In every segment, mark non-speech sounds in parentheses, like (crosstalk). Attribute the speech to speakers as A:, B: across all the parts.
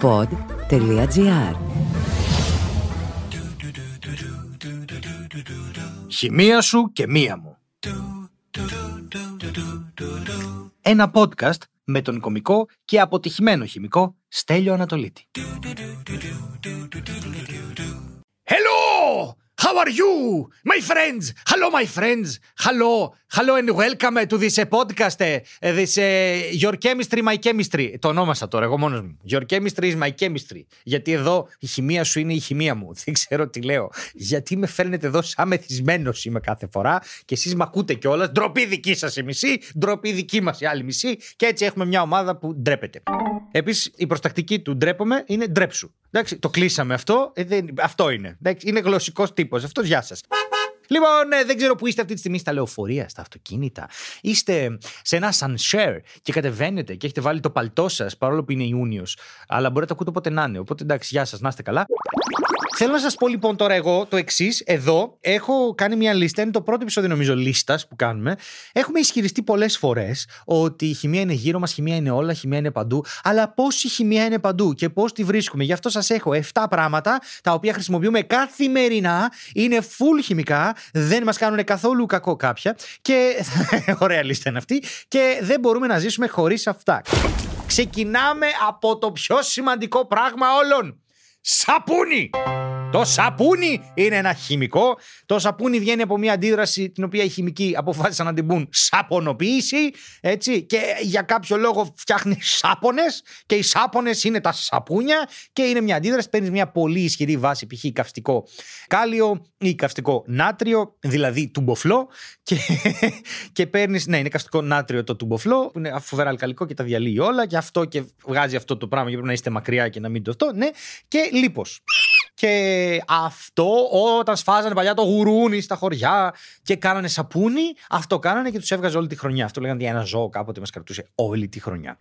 A: pod.gr
B: Χημεία σου και μία μου. Ένα podcast με τον κομικό και αποτυχημένο χημικό Στέλιο Ανατολίτη. Hello! How are you, my friends? Hello, my friends. Hello, hello and welcome to this uh, podcast. uh, This uh, Your Chemistry, My Chemistry. Το ονόμασα τώρα εγώ μόνος μου. Your Chemistry is my chemistry. Γιατί εδώ η χημεία σου είναι η χημεία μου. (laughs) Δεν ξέρω τι λέω. Γιατί με φέρνετε εδώ σαν μεθυσμένος είμαι κάθε φορά και εσείς με ακούτε κιόλας. Ντροπή δική σας η μισή, ντροπή δική μας η άλλη μισή και έτσι έχουμε μια ομάδα που ντρέπεται. Επίσης, η προστακτική του ντρέπομαι είναι ντρέψου. Εντάξει, το κλείσαμε αυτό. Ε, δεν, αυτό είναι. Εντάξει, είναι γλωσσικός τύπος. Αυτός γεια σας. Λοιπόν, ε, δεν ξέρω που είστε αυτή τη στιγμή στα λεωφορεία, στα αυτοκίνητα. Είστε σε ένα sunshare και κατεβαίνετε και έχετε βάλει το παλτό σας παρόλο που είναι Ιούνιος. Αλλά μπορείτε να ακούτε όποτε να είναι. Οπότε εντάξει, γεια σας, να είστε καλά. Θέλω να σας πω λοιπόν τώρα εγώ το εξής. Εδώ έχω κάνει μια λίστα. Είναι το πρώτο επεισόδιο νομίζω λίστας που κάνουμε. Έχουμε ισχυριστεί πολλές φορές ότι η χημεία είναι γύρω μας, η χημεία είναι όλα, η χημεία είναι παντού. Αλλά πώς η χημεία είναι παντού και πώς τη βρίσκουμε. Γι' αυτό σας έχω 7 πράγματα τα οποία χρησιμοποιούμε καθημερινά. Είναι full χημικά. Δεν μας κάνουν καθόλου κακό κάποια. Και. (laughs) Ωραία λίστα είναι αυτή. Και δεν μπορούμε να ζήσουμε χωρίς αυτά. Ξεκινάμε από το πιο σημαντικό πράγμα όλων. Σαπούνι! Το σαπούνι είναι ένα χημικό. Το σαπούνι βγαίνει από μια αντίδραση την οποία οι χημικοί αποφάσισαν να την πούν σαπονοποίηση. Έτσι, και για κάποιο λόγο φτιάχνει σάπονες και οι σάπονες είναι τα σαπούνια και είναι μια αντίδραση. Παίρνεις μια πολύ ισχυρή βάση, π.χ. καυστικό κάλιο ή καυστικό νάτριο, δηλαδή τουμποφλό. Και, (laughs) και παίρνεις. Ναι, είναι καυστικό νάτριο το τουμποφλό, που είναι φοβερά αλκαλικό και τα διαλύει όλα. Και αυτό και βγάζει αυτό το πράγμα, γιατί πρέπει να είστε μακριά και να μην το αυτό. Ναι, και λίπος. Και αυτό όταν σφάζανε παλιά το γουρούνι στα χωριά και κάνανε σαπούνι, αυτό κάνανε και τους έβγαζε όλη τη χρονιά. Αυτό λέγανε ότι ένα ζώο κάποτε μας κρατούσε όλη τη χρονιά.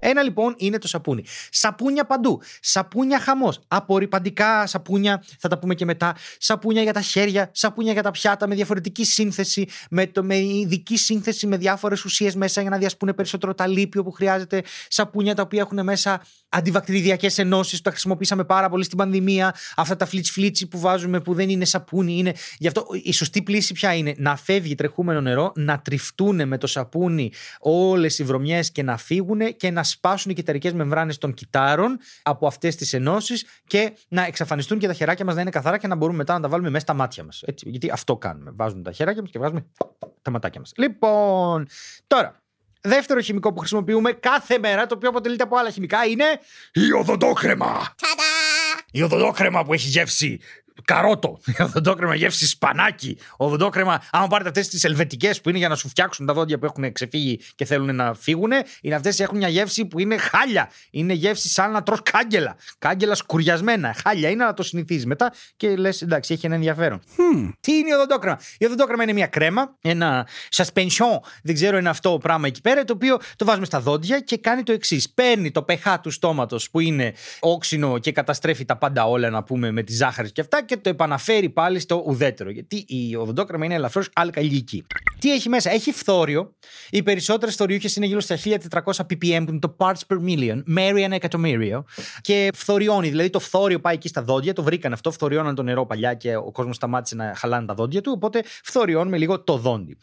B: Ένα λοιπόν είναι το σαπούνι. Σαπούνια παντού. Σαπούνια χαμός. Απορριπαντικά σαπούνια, θα τα πούμε και μετά. Σαπούνια για τα χέρια, σαπούνια για τα πιάτα με διαφορετική σύνθεση, με, το, με ειδική σύνθεση με διάφορες ουσίες μέσα για να διασπούνε περισσότερο τα λίπιο που χρειάζεται. Σαπούνια τα οποία έχουν μέσα αντιβακτηριδιακές ενώσεις που τα χρησιμοποίησαμε πάρα πολύ στην πανδημία. Αυτά τα φλίτς φλίτσι που βάζουμε που δεν είναι σαπούνι. Είναι... Γι' αυτό η σωστή πλήση ποια είναι να φεύγει τρεχούμενο νερό, να τριφτούν με το σαπούνι όλες οι βρωμιές και να φύγουν και να σπάσουν οι κυταρικές μεμβράνες των κυτάρων από αυτές τις ενώσεις και να εξαφανιστούν και τα χεράκια μας να είναι καθαρά και να μπορούμε μετά να τα βάλουμε μέσα στα μάτια μας. Γιατί αυτό κάνουμε. Βάζουμε τα χεράκια μας και βγάζουμε τα ματάκια μας. Λοιπόν, τώρα. Δεύτερο χημικό που χρησιμοποιούμε κάθε μέρα, το οποίο αποτελείται από άλλα χημικά, είναι η οδοντόκρεμα. Η οδοντόκρεμα που έχει γεύση καρότο. (laughs) Η οδοντόκρεμα γεύση σπανάκι. Οδοντόκρεμα, άμα πάρετε αυτές τις ελβετικές που είναι για να σου φτιάξουν τα δόντια που έχουν ξεφύγει και θέλουν να φύγουν, είναι αυτές έχουν μια γεύση που είναι χάλια. Είναι γεύση σαν να τρως κάγκελα. Κάγκελα σκουριασμένα. Χάλια είναι να το συνηθίζεις μετά και λες εντάξει, έχει ένα ενδιαφέρον. Τι είναι η οδοντόκρεμα; Η οδοντόκρεμα είναι μια κρέμα, ένα suspension, δεν ξέρω, είναι αυτό το πράγμα εκεί πέρα, το οποίο το βάζουμε στα δόντια και κάνει το εξής. Παίρνει το pH του στόματος που είναι όξινο και καταστρέφει τα πάντα όλα, να πούμε, με τη ζάχαρη και αυτά και το επαναφέρει πάλι στο ουδέτερο. Γιατί η οδοντόκρεμα είναι ελαφρώς αλκαλική. Τι έχει μέσα, έχει φθόριο. Οι περισσότερες φθοριούχε είναι γύρω στα 1400 ppm, που είναι το parts per million, μέρη ένα εκατομμύριο. Και φθοριώνει, δηλαδή το φθόριο πάει εκεί στα δόντια, το βρήκαν αυτό, φθοριώναν το νερό παλιά και ο κόσμος σταμάτησε να χαλάνε τα δόντια του. Οπότε φθοριώνουμε λίγο το δόντι.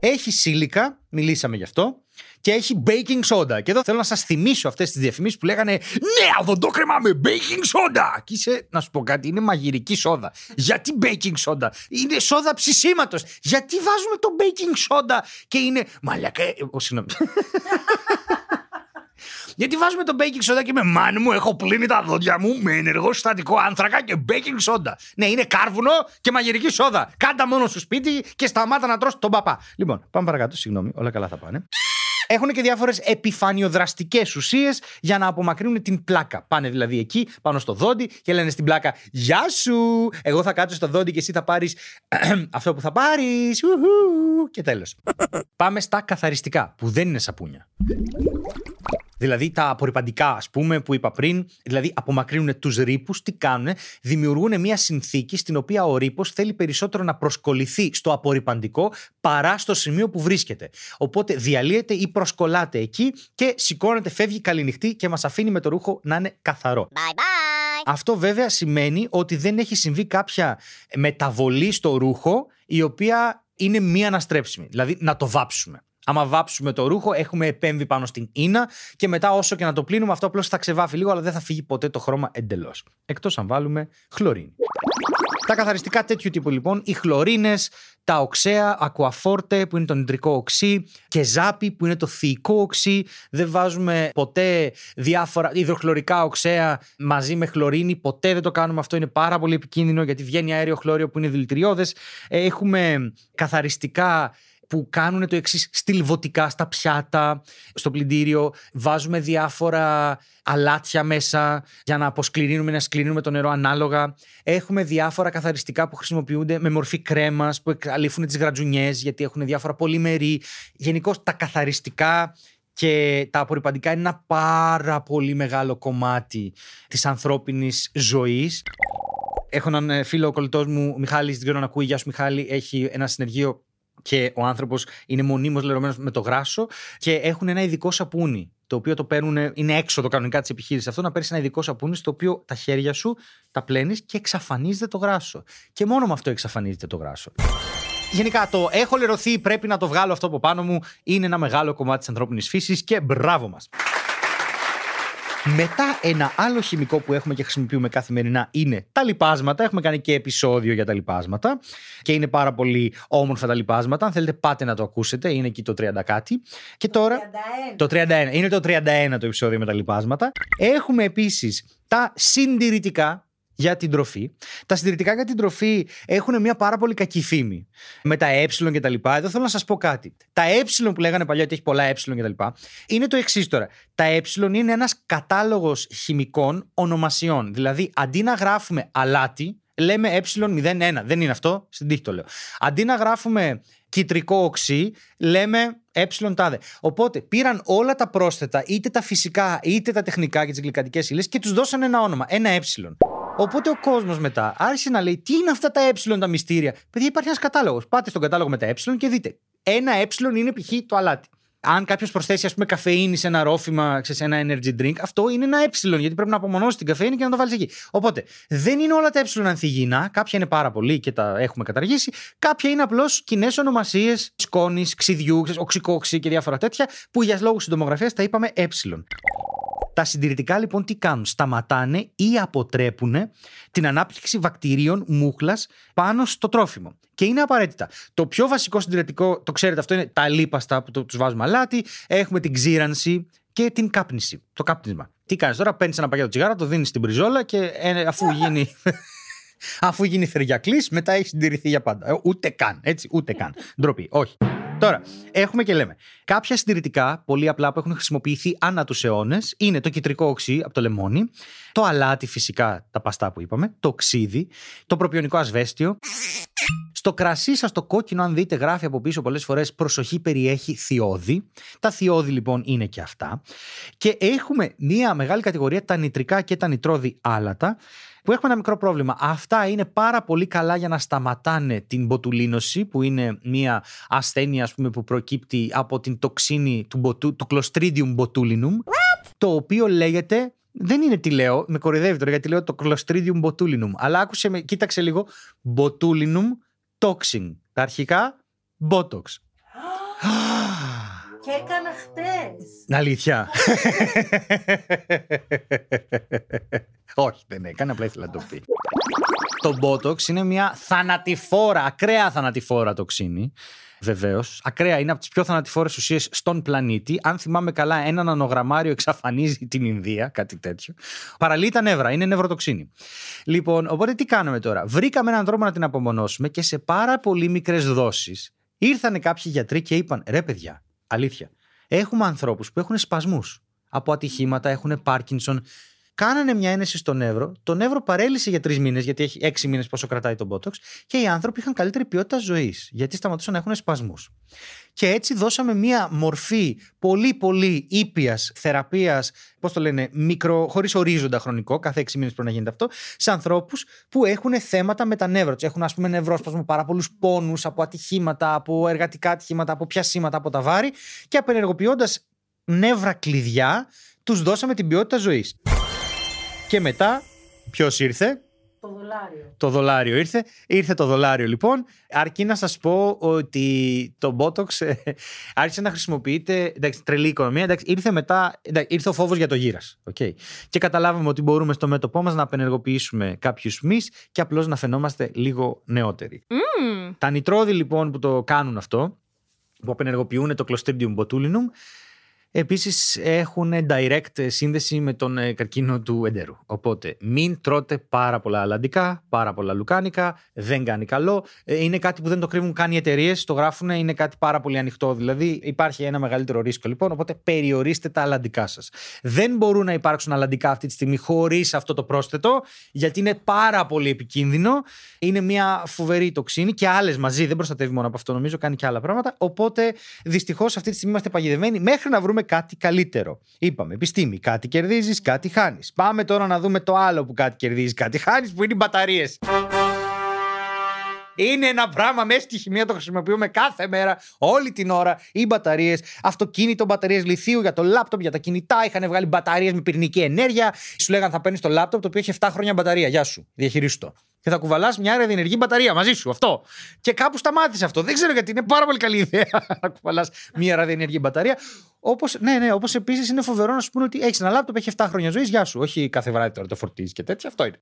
B: Έχει σίλικα, μιλήσαμε γι' αυτό. Και έχει baking soda. Και εδώ θέλω να σας θυμίσω αυτές τις διαφημίσεις που λέγανε Ναι, οδοντόκρεμα με baking soda. Και είσαι, να σου πω κάτι, είναι μαγειρική σόδα. Γιατί baking soda; Είναι σόδα ψησίματος. Γιατί βάζουμε το baking soda και είναι. Μαλακά. ε, Ο, συγγνώμη. Γιατί βάζουμε το baking soda και με μάνι μου έχω πλύνει τα δόντια μου με ενεργό συστατικό άνθρακα και baking soda. Ναι, είναι κάρβουνο και μαγειρική σόδα. Κάντα μόνος στο σπίτι και σταμάτα να τρως τον παπά. Λοιπόν, πάμε παρακάτω, συγγνώμη, όλα καλά θα πάνε. Έχουν και διάφορες επιφανειοδραστικές ουσίες για να απομακρύνουν την πλάκα. Πάνε δηλαδή εκεί, πάνω στο δόντι και λένε στην πλάκα Γεια σου! Εγώ θα κάτσω στο δόντι και εσύ θα πάρεις (clears throat) αυτό που θα πάρεις. Και τέλος. Πάμε στα καθαριστικά, που δεν είναι σαπούνια. Δηλαδή τα απορριπαντικά, ας πούμε, που είπα πριν, δηλαδή απομακρύνουν τους ρήπους, τι κάνουν, δημιουργούν μια συνθήκη στην οποία ο ρήπος θέλει περισσότερο να προσκοληθεί στο απορριπαντικό παρά στο σημείο που βρίσκεται. Οπότε διαλύεται ή προσκολάται εκεί και σηκώνεται, φεύγει καληνυχτή και μας αφήνει με το ρούχο να είναι καθαρό.
A: Bye bye.
B: Αυτό βέβαια σημαίνει ότι δεν έχει συμβεί κάποια μεταβολή στο ρούχο η οποία είναι μη αναστρέψιμη. Δηλαδή να το βάψουμε. Άμα βάψουμε το ρούχο, έχουμε επέμβει πάνω στην ίνα και μετά όσο και να το πλύνουμε, αυτό απλώς θα ξεβάφει λίγο, αλλά δεν θα φύγει ποτέ το χρώμα εντελώς. Εκτός αν βάλουμε χλωρίνη. Τα καθαριστικά τέτοιου τύπου λοιπόν, οι χλωρίνες, τα οξέα, ακουαφόρτε που είναι το νητρικό οξύ και ζάπι που είναι το θηικό οξύ. Δεν βάζουμε ποτέ διάφορα υδροχλωρικά οξέα μαζί με χλωρίνη. Ποτέ δεν το κάνουμε αυτό. Είναι πάρα πολύ επικίνδυνο γιατί βγαίνει αέριο χλώριο που είναι δηλητηριώδες. Έχουμε καθαριστικά που κάνουν το εξής στυλβωτικά στα πιάτα, στο πλυντήριο. Βάζουμε διάφορα αλάτια μέσα για να αποσκληρίνουμε, να σκληρίνουμε το νερό ανάλογα. Έχουμε διάφορα καθαριστικά που χρησιμοποιούνται με μορφή κρέμας, που εκαλύφουν τις γρατζουνιές, γιατί έχουν διάφορα πολυμερή. Γενικώ τα καθαριστικά και τα απορριπαντικά είναι ένα πάρα πολύ μεγάλο κομμάτι της ανθρώπινης ζωής. Έχω έναν ε, φίλο κολλητός μου, Μιχάλης, δεν ξέρω να ακούει. Γεια σου, Μιχάλη. Έχει ένα συνεργείο και ο άνθρωπος είναι μονίμως λερωμένος με το γράσο και έχουν ένα ειδικό σαπούνι. Το οποίο το παίρνουν, είναι έξοδο κανονικά της επιχείρησης αυτό, να παίρνεις ένα ειδικό σαπούνι στο οποίο τα χέρια σου τα πλένεις και εξαφανίζεται το γράσο. Και μόνο με αυτό εξαφανίζεται το γράσο. Γενικά το έχω λερωθεί, πρέπει να το βγάλω αυτό από πάνω μου. Είναι ένα μεγάλο κομμάτι της ανθρώπινης φύσης και μπράβο μας. Μετά ένα άλλο χημικό που έχουμε και χρησιμοποιούμε καθημερινά είναι τα λιπάσματα. Έχουμε κάνει και επεισόδιο για τα λιπάσματα και είναι πάρα πολύ όμορφα τα λιπάσματα. Αν θέλετε πάτε να το ακούσετε, είναι εκεί το 30 κάτι. Και τώρα...
A: 31.
B: Το 31. Είναι το 31 το επεισόδιο με τα λιπάσματα. Έχουμε επίσης τα συντηρητικά για την τροφή. Τα συντηρητικά για την τροφή έχουν μια πάρα πολύ κακή φήμη. Με τα ε και τα λοιπά. Εδώ θέλω να σας πω κάτι. Τα ε που λέγανε παλιά ότι έχει πολλά ε και τα λοιπά, είναι το εξής τώρα. Τα ε είναι ένας κατάλογος χημικών ονομασιών. Δηλαδή, αντί να γράφουμε αλάτι, λέμε ε01. Δεν είναι αυτό, στην τύχη το λέω. Αντί να γράφουμε κυτρικό οξύ, λέμε ε τάδε. Οπότε πήραν όλα τα πρόσθετα, είτε τα φυσικά είτε τα τεχνικά και τις γλυκαντικές ύλες και τους δώσαν ένα όνομα, ένα ε. Οπότε ο κόσμος μετά άρχισε να λέει: Τι είναι αυτά τα ε τα μυστήρια; Παιδιά, υπάρχει ένας κατάλογος. Πάτε στον κατάλογο με τα ε και δείτε. Ένα ε είναι π.χ. το αλάτι. Αν κάποιος προσθέσει, ας πούμε, καφεΐνη σε ένα ρόφημα, σε ένα energy drink, αυτό είναι ένα ε, γιατί πρέπει να απομονώσεις την καφεΐνη και να το βάλεις εκεί. Οπότε δεν είναι όλα τα ε ανθυγιεινά. Κάποια είναι πάρα πολύ και τα έχουμε καταργήσει. Κάποια είναι απλώς κοινέ ονομασίες σκόνης, ξυδιού, οξυκόξι και διάφορα τέτοια, που για λόγους συντομογραφίας τα είπαμε ε. Τα συντηρητικά λοιπόν τι κάνουν, σταματάνε ή αποτρέπουν την ανάπτυξη βακτηρίων μούχλας πάνω στο τρόφιμο. Και είναι απαραίτητα. Το πιο βασικό συντηρητικό, το ξέρετε αυτό, είναι τα λίπαστα που τους βάζουμε αλάτι. Έχουμε την ξύρανση και την κάπνιση. Το κάπνισμα. Τι κάνεις τώρα, παίρνεις ένα πακέτο τσιγάρα, το δίνεις στην μπριζόλα και ε, αφού (laughs) γίνει. Αφού γίνει θεριακλή, μετά έχει συντηρηθεί για πάντα. Ε, ούτε καν, έτσι, ούτε καν. Ντροπή, όχι. Τώρα, έχουμε και λέμε. Κάποια συντηρητικά, πολύ απλά που έχουν χρησιμοποιηθεί ανά τους αιώνες, είναι το κυτρικό οξύ από το λεμόνι, το αλάτι φυσικά, τα παστά που είπαμε, το ξύδι, το προπιονικό ασβέστιο. Στο κρασί σας το κόκκινο, αν δείτε, γράφει από πίσω πολλές φορές προσοχή περιέχει θειώδη. Τα θειώδη λοιπόν είναι και αυτά. Και έχουμε μία μεγάλη κατηγορία τα νητρικά και τα νητρώδη άλατα που έχουμε ένα μικρό πρόβλημα. Αυτά είναι πάρα πολύ καλά για να σταματάνε την μποτουλίνωση, που είναι μια ασθένεια ας πούμε, που προκύπτει από την τοξίνη του, μποτου, του Clostridium botulinum, το οποίο λέγεται δεν είναι τι λέω, με κορυδεύει τώρα γιατί λέω το Clostridium botulinum. Αλλά άκουσε με, κοίταξε λίγο. Botulinum toxin. Τα αρχικά, Botox. (gasps) (gasps)
A: Και έκανα χτες.
B: Αλήθεια. Όχι, δεν έκανε, απλά ήθελα να το πει. Το Botox είναι μια θανατηφόρα, ακραία θανατηφόρα τοξίνη. Βεβαίως. Ακραία είναι από τις πιο θανατηφόρες ουσίες στον πλανήτη. Αν θυμάμαι καλά, ένα νανογραμμάριο εξαφανίζει την Ινδία, κάτι τέτοιο. Παραλύει τα νεύρα, είναι νευροτοξίνη. Λοιπόν, οπότε τι κάνουμε τώρα; Βρήκαμε έναν τρόπο να την απομονώσουμε και σε πάρα πολύ μικρές δόσεις ήρθαν κάποιοι γιατροί και είπαν: Ρε, παιδιά, Αλήθεια. Έχουμε ανθρώπους που έχουν σπασμούς από ατυχήματα, έχουν Πάρκινσον. Κάνανε μια ένεση στο νεύρο. Το νεύρο παρέλυσε για τρεις μήνες, γιατί έχει έξι μήνες πόσο κρατάει το Botox. Και οι άνθρωποι είχαν καλύτερη ποιότητα ζωής, γιατί σταματούσαν να έχουν σπασμούς. Και έτσι δώσαμε μια μορφή πολύ πολύ ήπιας θεραπείας, πώς το λένε, μικρο, χωρίς ορίζοντα χρονικό, κάθε έξι μήνες πρέπει να γίνεται αυτό, σε ανθρώπους που έχουν θέματα με τα νεύρα τους. Έχουν, ας πούμε, νευρόσπασμο, πάρα πολλούς πόνους από ατυχήματα, από εργατικά ατυχήματα, από πιασίματα, από τα βάρη και απενεργοποιώντας νεύρα κλειδιά, τους δώσαμε την ποιότητα ζωής. Και μετά, ποιος ήρθε,
A: Το δολάριο.
B: το δολάριο ήρθε. Ήρθε το δολάριο λοιπόν. Αρκεί να σας πω ότι το Botox ε, άρχισε να χρησιμοποιείται. Εντάξει, τρελή οικονομία. Εντάξει, ήρθε μετά. Εντάξει, ήρθε ο φόβος για το γύρας. Okay. Και καταλάβαμε ότι μπορούμε στο μέτωπό μας να απενεργοποιήσουμε κάποιους μυς και απλώς να φαινόμαστε λίγο νεότεροι.
A: Μμμ.
B: Τα νητρόδι λοιπόν που το κάνουν αυτό, που απενεργοποιούν το Clostridium botulinum, επίσης έχουν direct σύνδεση με τον ε, καρκίνο του εντέρου. Οπότε μην τρώτε πάρα πολλά αλλαντικά, πάρα πολλά λουκάνικα, δεν κάνει καλό. Ε, Είναι κάτι που δεν το κρύβουν καν οι εταιρείες, το γράφουν, είναι κάτι πάρα πολύ ανοιχτό. Δηλαδή υπάρχει ένα μεγαλύτερο ρίσκο λοιπόν, οπότε περιορίστε τα αλλαντικά σας. Δεν μπορούν να υπάρξουν αλλαντικά αυτή τη στιγμή χωρίς αυτό το πρόσθετο, γιατί είναι πάρα πολύ επικίνδυνο. Είναι μια φοβερή τοξίνη και άλλες μαζί. Δεν προστατεύει μόνο από αυτό, νομίζω, κάνει και άλλα πράγματα. Οπότε δυστυχώς αυτή τη στιγμή είμαστε παγιδευμένοι μέχρι να βρούμε κάτι καλύτερο. Είπαμε, επιστήμη, κάτι κερδίζεις, κάτι χάνεις. Πάμε τώρα να δούμε το άλλο που κάτι κερδίζει, κάτι χάνεις, που είναι οι μπαταρίες. Είναι ένα πράγμα μέσα στη χημεία, το χρησιμοποιούμε κάθε μέρα, όλη την ώρα. Οι μπαταρίες, αυτοκίνητο, μπαταρίες λιθίου για το λάπτοπ, για τα κινητά. Είχαν βγάλει μπαταρίες με πυρηνική ενέργεια. Σου λέγανε θα παίρνεις το λάπτοπ το οποίο έχει 7 χρόνια μπαταρία. Γεια σου, διαχειρίσου το. Και θα κουβαλάς μια ραδιενεργή μπαταρία μαζί σου. Αυτό. Και κάπου σταμάτησε αυτό. Δεν ξέρω γιατί είναι πάρα πολύ καλή ιδέα (laughs) να κουβαλάς μια ραδιενεργή μπαταρία. Όπως ναι, ναι, όπως επίσης είναι φοβερό να σου πούνε ότι έχεις ένα λάπτοπ, έχει 7 χρόνια ζωής. Γεια σου. Όχι κάθε βράδυ τώρα το φορτίζεις και τέτοια. Αυτό είναι.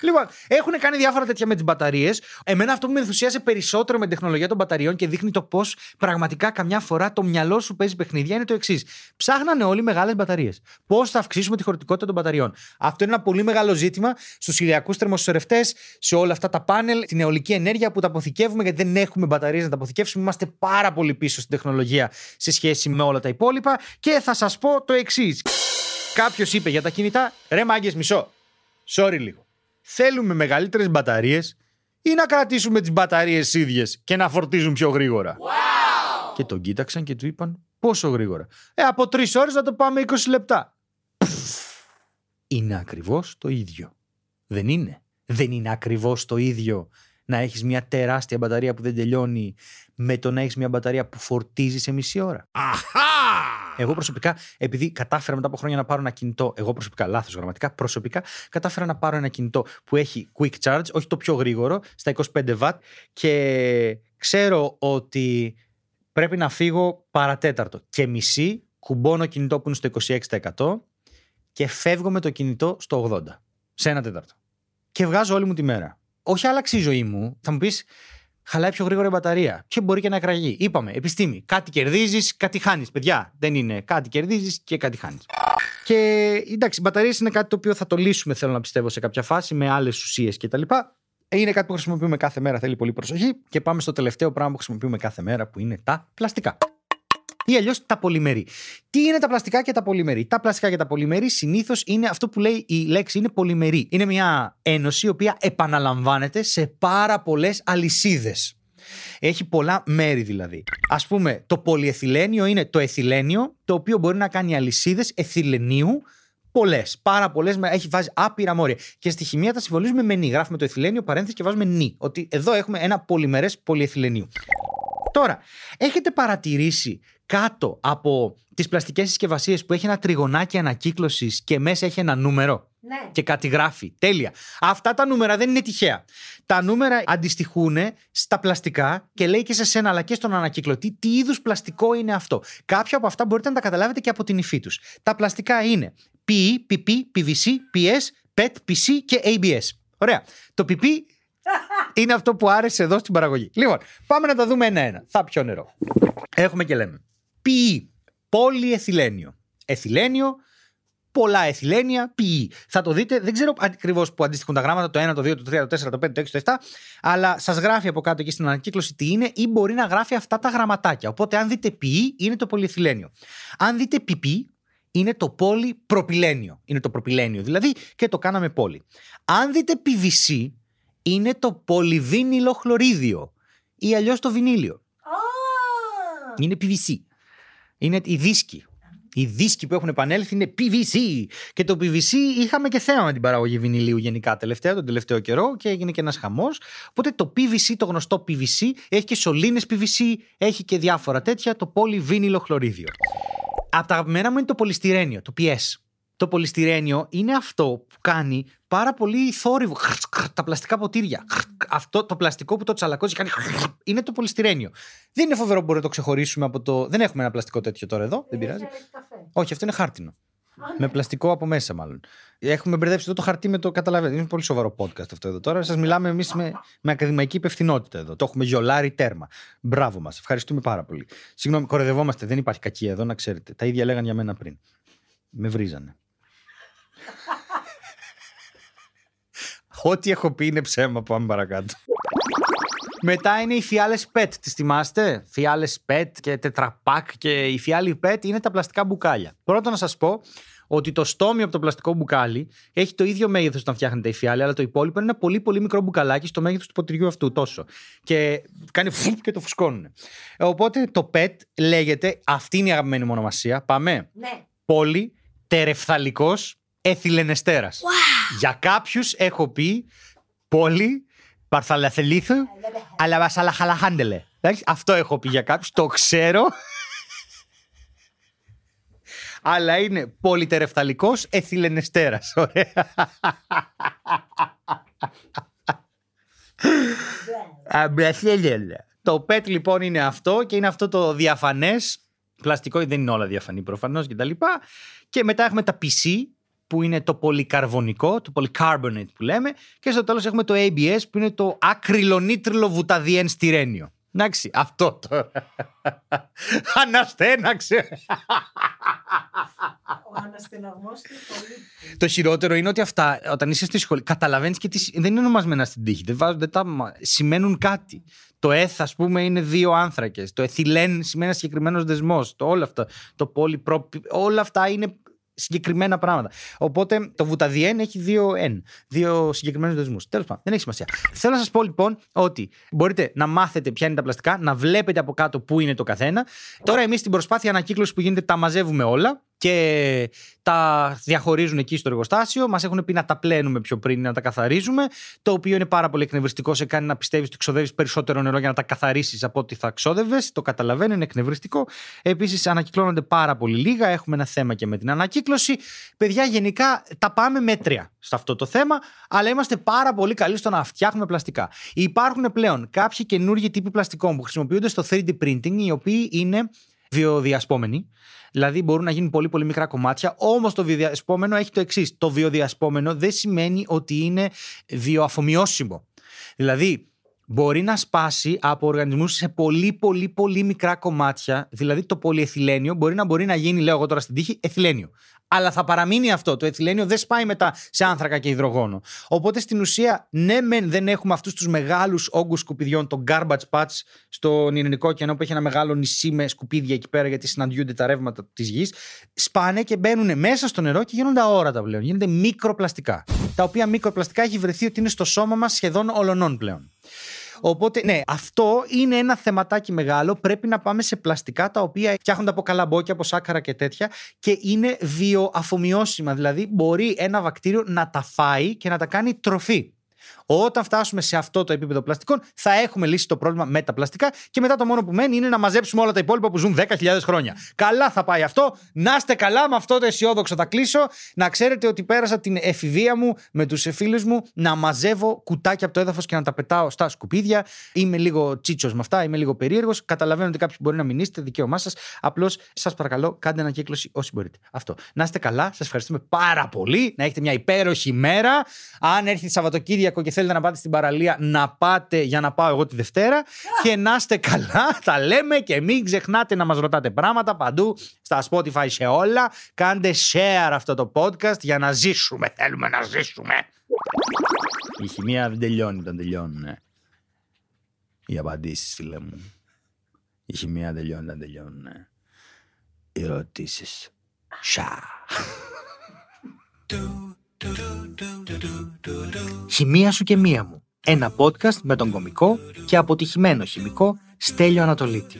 B: Λοιπόν, έχουν κάνει διάφορα τέτοια με τις μπαταρίες. Εμένα αυτό που με ενθουσίασε περισσότερο με την τεχνολογία των μπαταριών και δείχνει το πώς πραγματικά καμιά φορά το μυαλό σου παίζει παιχνίδια είναι το εξής. Ψάχνανε όλοι μεγάλες μπαταρίες. Πώς θα αυξήσουμε τη χωρητικότητα των μπαταριών. Αυτό είναι ένα πολύ μεγάλο ζήτημα στους ηλιακούς θερμοσυσσωρευτέ, σε όλα αυτά τα πάνελ, την αιωλική ενέργεια που τα αποθηκεύουμε γιατί δεν έχουμε μπαταρίες να τα αποθηκεύσουμε. Είμαστε πάρα πολύ πίσω στην τεχνολογία σε σχέση με όλα τα υπόλοιπα. Και θα σας πω το εξής. Κάποιος είπε για τα κινητά, ρε μάγκες, μισό. Sorry λίγο. Θέλουμε μεγαλύτερες μπαταρίες ή να κρατήσουμε τις μπαταρίες ίδιες και να φορτίζουν πιο γρήγορα; Και τον κοίταξαν και του είπαν πόσο γρήγορα. Ε, από τρεις ώρες να το πάμε 20 λεπτά. Πφ. Είναι ακριβώς το ίδιο. Δεν είναι. Δεν είναι ακριβώς το ίδιο να έχεις μια τεράστια μπαταρία που δεν τελειώνει με το να έχεις μια μπαταρία που φορτίζει σε μισή ώρα. Εγώ προσωπικά, επειδή κατάφερα μετά από χρόνια να πάρω ένα κινητό, εγώ προσωπικά, λάθος γραμματικά, προσωπικά κατάφερα να πάρω ένα κινητό που έχει quick charge, όχι το πιο γρήγορο, στα 25 W και ξέρω ότι πρέπει να φύγω παρατέταρτο και μισή, κουμπώνω κινητό που είναι στο 26% και φεύγω με το κινητό στο 80, σε ένα τέταρτο. Και βγάζω όλη μου τη μέρα. Όχι άλλαξε η ζωή μου, θα μου πεις, χαλάει πιο γρήγορα η μπαταρία. Και μπορεί και να εκραγεί. Είπαμε, επιστήμη. Κάτι κερδίζεις, κάτι χάνεις. Παιδιά, δεν είναι. Κάτι κερδίζεις και κάτι χάνεις. Και εντάξει, οι μπαταρίες είναι κάτι το οποίο θα το λύσουμε, θέλω να πιστεύω, σε κάποια φάση με άλλες ουσίες κτλ. Είναι κάτι που χρησιμοποιούμε κάθε μέρα, θέλει πολύ προσοχή. Και πάμε στο τελευταίο πράγμα που χρησιμοποιούμε κάθε μέρα, που είναι τα πλαστικά. Ή αλλιώς τα πολυμερή. Τι είναι τα πλαστικά και τα πολυμερή; Τα πλαστικά και τα πολυμερή συνήθως είναι αυτό που λέει η λέξη είναι πολυμερή. Είναι μια ένωση η οποία επαναλαμβάνεται σε πάρα πολλές αλυσίδες. Έχει πολλά μέρη δηλαδή. Α πούμε, το πολυεθυλένιο είναι το εθυλένιο, το οποίο μπορεί να κάνει αλυσίδες εθυλενίου πολλές. Πάρα πολλές. Έχει βάζει άπειρα μόρια. Και στη χημεία τα συμβολίζουμε με νη. Γράφουμε το εθυλένιο παρένθεση και βάζουμε νη. Ότι εδώ έχουμε ένα πολυμερές πολυεθυλενίου. Τώρα, έχετε παρατηρήσει κάτω από τις πλαστικές συσκευασίες που έχει ένα τριγωνάκι ανακύκλωσης και μέσα έχει ένα νούμερο;
A: Ναι.
B: και κάτι γράφει. Τέλεια. Αυτά τα νούμερα δεν είναι τυχαία. Τα νούμερα αντιστοιχούν στα πλαστικά και λέει και σε σένα αλλά και στον ανακυκλωτή τι είδους πλαστικό είναι αυτό. Κάποια από αυτά μπορείτε να τα καταλάβετε και από την υφή τους. Τα πλαστικά είναι PE, PP, PVC, PS, PET, PC και ABS. Ωραία. Το PP είναι αυτό που άρεσε εδώ στην παραγωγή. Λοιπόν, πάμε να τα δούμε ένα-ένα. Θα πιω νερό. Έχουμε και λέμε. PE, πολυεθυλένιο. Εθυλένιο, πολλά εθυλένια, PE. Θα το δείτε, δεν ξέρω ακριβώς που αντιστοιχούν τα γράμματα, το 1, το 2, το 3, το 4, το 5, το 6, το 7, αλλά σας γράφει από κάτω εκεί στην ανακύκλωση τι είναι ή μπορεί να γράφει αυτά τα γραμματάκια. Οπότε, αν δείτε PE, είναι το πολυεθυλένιο. Αν δείτε PP, είναι το πολυπροπυλένιο. Είναι το προπυλένιο δηλαδή και το κάναμε πόλη. Αν δείτε PVC, είναι το πολυβίνιλο χλωρίδιο ή αλλιώς το βινίλιο.
A: Α,
B: Είναι PVC. Είναι οι δίσκοι. Οι δίσκοι που έχουν επανέλθει είναι PVC. Και το PVC είχαμε και θέμα με την παραγωγή βινιλίου γενικά τελευταία, τον τελευταίο καιρό και έγινε και ένας χαμός. Οπότε το PVC, το γνωστό PVC, έχει και σωλήνες PVC, έχει και διάφορα τέτοια, το πολυβίνιλο χλωρίδιο. Από τα αγαπημένα μου είναι το πολυστηρένιο, το PS. Το πολυστηρένιο είναι αυτό που κάνει πάρα πολύ θόρυβο. Τα πλαστικά ποτήρια. Αυτό το πλαστικό που το τσαλακώσει κάνει. Είναι το πολυστηρένιο. Δεν είναι φοβερό που μπορούμε να το ξεχωρίσουμε από το. Δεν έχουμε ένα πλαστικό τέτοιο τώρα εδώ. Δεν πειράζει.
A: έχει καφέ.
B: Όχι, αυτό είναι χάρτινο.
A: Α,
B: Με
A: ναι.
B: πλαστικό από μέσα, μάλλον. Έχουμε μπερδέψει εδώ το χαρτί με το καταλαβαίνετε. Είναι πολύ σοβαρό podcast αυτό εδώ τώρα. Σας μιλάμε εμείς με, με ακαδημαϊκή υπευθυνότητα εδώ. Το έχουμε γιολάρει τέρμα. Μπράβο μας. Ευχαριστούμε πάρα πολύ. Συγγνώμη, κορεδευόμαστε. Δεν υπάρχει κακία εδώ, να ξέρετε. Τα ίδια λέγαν για μένα πριν. Με βρίζανε. Ό,τι έχω πει είναι ψέμα. Πάμε παρακάτω. Μετά είναι οι φιάλες PET. Τις θυμάστε; Φιάλες PET και τετραπάκ και οι φιάλοι PET είναι τα πλαστικά μπουκάλια. Πρώτα να σας πω ότι το στόμιο από το πλαστικό μπουκάλι έχει το ίδιο μέγεθος όταν φτιάχνετε η φιάλη, αλλά το υπόλοιπο είναι ένα πολύ πολύ μικρό μπουκαλάκι στο μέγεθος του ποτηριού αυτού. Τόσο. Και κάνει φουπ και το φουσκώνουν. Οπότε το PET λέγεται, αυτή είναι η αγαπημένη μου ονομασία. Πάμε.
A: Ναι.
B: Πόλη τερεφθαλικός εθιλενεστέρας. Για κάποιους έχω πει πόλη παρθαλαθελήθου αλλά βασαλαχαλαχάντελε. Εντάξει, αυτό έχω πει για κάποιους, το ξέρω. Αλλά είναι πολυτερεφθαλικός εθιλενεστέρας. Ωραία. Αμπρασέλελε. Το PET λοιπόν είναι αυτό και είναι αυτό το διαφανές. Πλαστικό δεν είναι όλα διαφανή προφανώς και τα λοιπά. Και μετά έχουμε τα PC που είναι το πολυκαρβονικό, το polycarbonate που λέμε. Και στο τέλος έχουμε το ABS που είναι το ακριλονίτριλο βουταδιέν στυρένιο. Εντάξει, αυτό τώρα. (laughs) Αναστέναξε.
A: Ο αναστεναγμός είναι πολύ.
B: Το χειρότερο είναι ότι αυτά, όταν είσαι στη σχολή, καταλαβαίνεις και τι. Δεν είναι ονομασμένα στην τύχη. Δεν βάζουν, δεν τα, μα- σημαίνουν κάτι. Το εθ, ας πούμε, είναι δύο άνθρακες. Το εθιλέν σημαίνει ένα συγκεκριμένος δεσμός. Το όλο αυτό. Το πολυπρο... Όλα αυτά είναι συγκεκριμένα πράγματα. Οπότε το βουταδιέν έχει δύο N. Δύο συγκεκριμένους δεσμούς. Τέλος πάντων, δεν έχει σημασία. Θέλω να σας πω λοιπόν ότι μπορείτε να μάθετε ποια είναι τα πλαστικά, να βλέπετε από κάτω πού είναι το καθένα. Τώρα εμείς στην προσπάθεια ανακύκλωσης που γίνεται τα μαζεύουμε όλα και τα διαχωρίζουν εκεί στο εργοστάσιο. Μας έχουν πει να τα πλένουμε πιο πριν, να τα καθαρίζουμε. Το οποίο είναι πάρα πολύ εκνευριστικό. Σε κάνει να πιστεύεις ότι ξοδεύεις περισσότερο νερό για να τα καθαρίσεις από ό,τι θα ξόδευες. Το καταλαβαίνω, είναι εκνευριστικό. Επίσης, ανακυκλώνονται πάρα πολύ λίγα. Έχουμε ένα θέμα και με την ανακύκλωση. Παιδιά, γενικά τα πάμε μέτρια σε αυτό το θέμα, αλλά είμαστε πάρα πολύ καλοί στο να φτιάχνουμε πλαστικά. Υπάρχουν πλέον κάποιοι καινούργιοι τύποι πλαστικών που χρησιμοποιούνται στο 3D printing, οι οποίοι είναι βιοδιασπόμενοι. Δηλαδή μπορούν να γίνουν πολύ πολύ μικρά κομμάτια. Όμως το βιοδιασπόμενο έχει το εξής. Το βιοδιασπόμενο δεν σημαίνει ότι είναι βιοαφομοιώσιμο. Δηλαδή μπορεί να σπάσει από οργανισμούς σε πολύ πολύ πολύ μικρά κομμάτια. Δηλαδή το πολυεθυλένιο μπορεί να μπορεί να γίνει, λέω εγώ τώρα στην τύχη, εθυλένιο. Αλλά θα παραμείνει αυτό. Το εθυλένιο δεν σπάει μετά σε άνθρακα και υδρογόνο. Οπότε στην ουσία, ναι, μεν δεν έχουμε αυτούς τους μεγάλους όγκους σκουπιδιών, το garbage patch στον Ειρηνικό ωκεανό που έχει ένα μεγάλο νησί με σκουπίδια εκεί πέρα γιατί συναντιούνται τα ρεύματα της γης. Σπάνε και μπαίνουν μέσα στο νερό και γίνονται αόρατα πλέον. Γίνονται μικροπλαστικά. Τα οποία μικροπλαστικά έχει βρεθεί ότι είναι στο σώμα μας σχεδόν ολονών πλέον. Οπότε, ναι, αυτό είναι ένα θεματάκι μεγάλο. Πρέπει να πάμε σε πλαστικά τα οποία φτιάχνονται από καλαμπόκια, από σάκαρα και τέτοια και είναι βιοαφομοιώσιμα. Δηλαδή, μπορεί ένα βακτήριο να τα φάει και να τα κάνει τροφή. Όταν φτάσουμε σε αυτό το επίπεδο πλαστικών, θα έχουμε λύσει το πρόβλημα με τα πλαστικά και μετά το μόνο που μένει είναι να μαζέψουμε όλα τα υπόλοιπα που ζουν 10.000 χρόνια. Καλά θα πάει αυτό. Να είστε καλά με αυτό το αισιόδοξο θα κλείσω. Να ξέρετε ότι πέρασα την εφηβεία μου με τους φίλου μου να μαζεύω κουτάκια από το έδαφος και να τα πετάω στα σκουπίδια. Είμαι λίγο τσίτσος με αυτά, είμαι λίγο περίεργος. Καταλαβαίνω ότι κάποιοι μπορεί να μην είστε, δικαίωμά σας. Απλώς σας παρακαλώ, κάντε ανακύκλωση όσοι μπορείτε. Αυτό. Να είστε καλά, σας ευχαριστούμε πάρα πολύ. Να έχετε μια υπέροχη μέρα. Αν έρθει Σαββατοκύριακο και θέλετε να πάτε στην παραλία, να πάτε για να πάω εγώ τη Δευτέρα. και να είστε καλά, (laughs) τα λέμε και μην ξεχνάτε να μας ρωτάτε πράγματα παντού, στα Spotify σε όλα. Κάντε share αυτό το podcast για να ζήσουμε. Θέλουμε να ζήσουμε. Η χημεία δεν τελειώνει όταν τελειώνουν. ε. Οι απαντήσεις, φίλε μου. Η χημεία τελειώνει όταν τελειώνουν. ε. Οι ερωτήσει Σα. Χημεία σου και μία μου. Ένα podcast με τον κομικό και αποτυχημένο χημικό Στέλιο Ανατολίτη.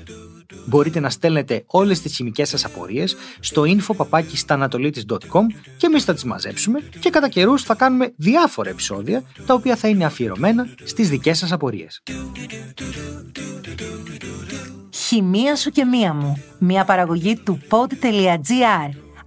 B: Μπορείτε να στέλνετε όλες τις χημικές σας απορίες στο info.papakistanatolitis.com και εμείς θα τις μαζέψουμε και κατά καιρούς θα κάνουμε διάφορα επεισόδια τα οποία θα είναι αφιερωμένα στις δικές σας απορίες.
C: Χημεία σου και μία μου. Μια παραγωγή του pod.gr.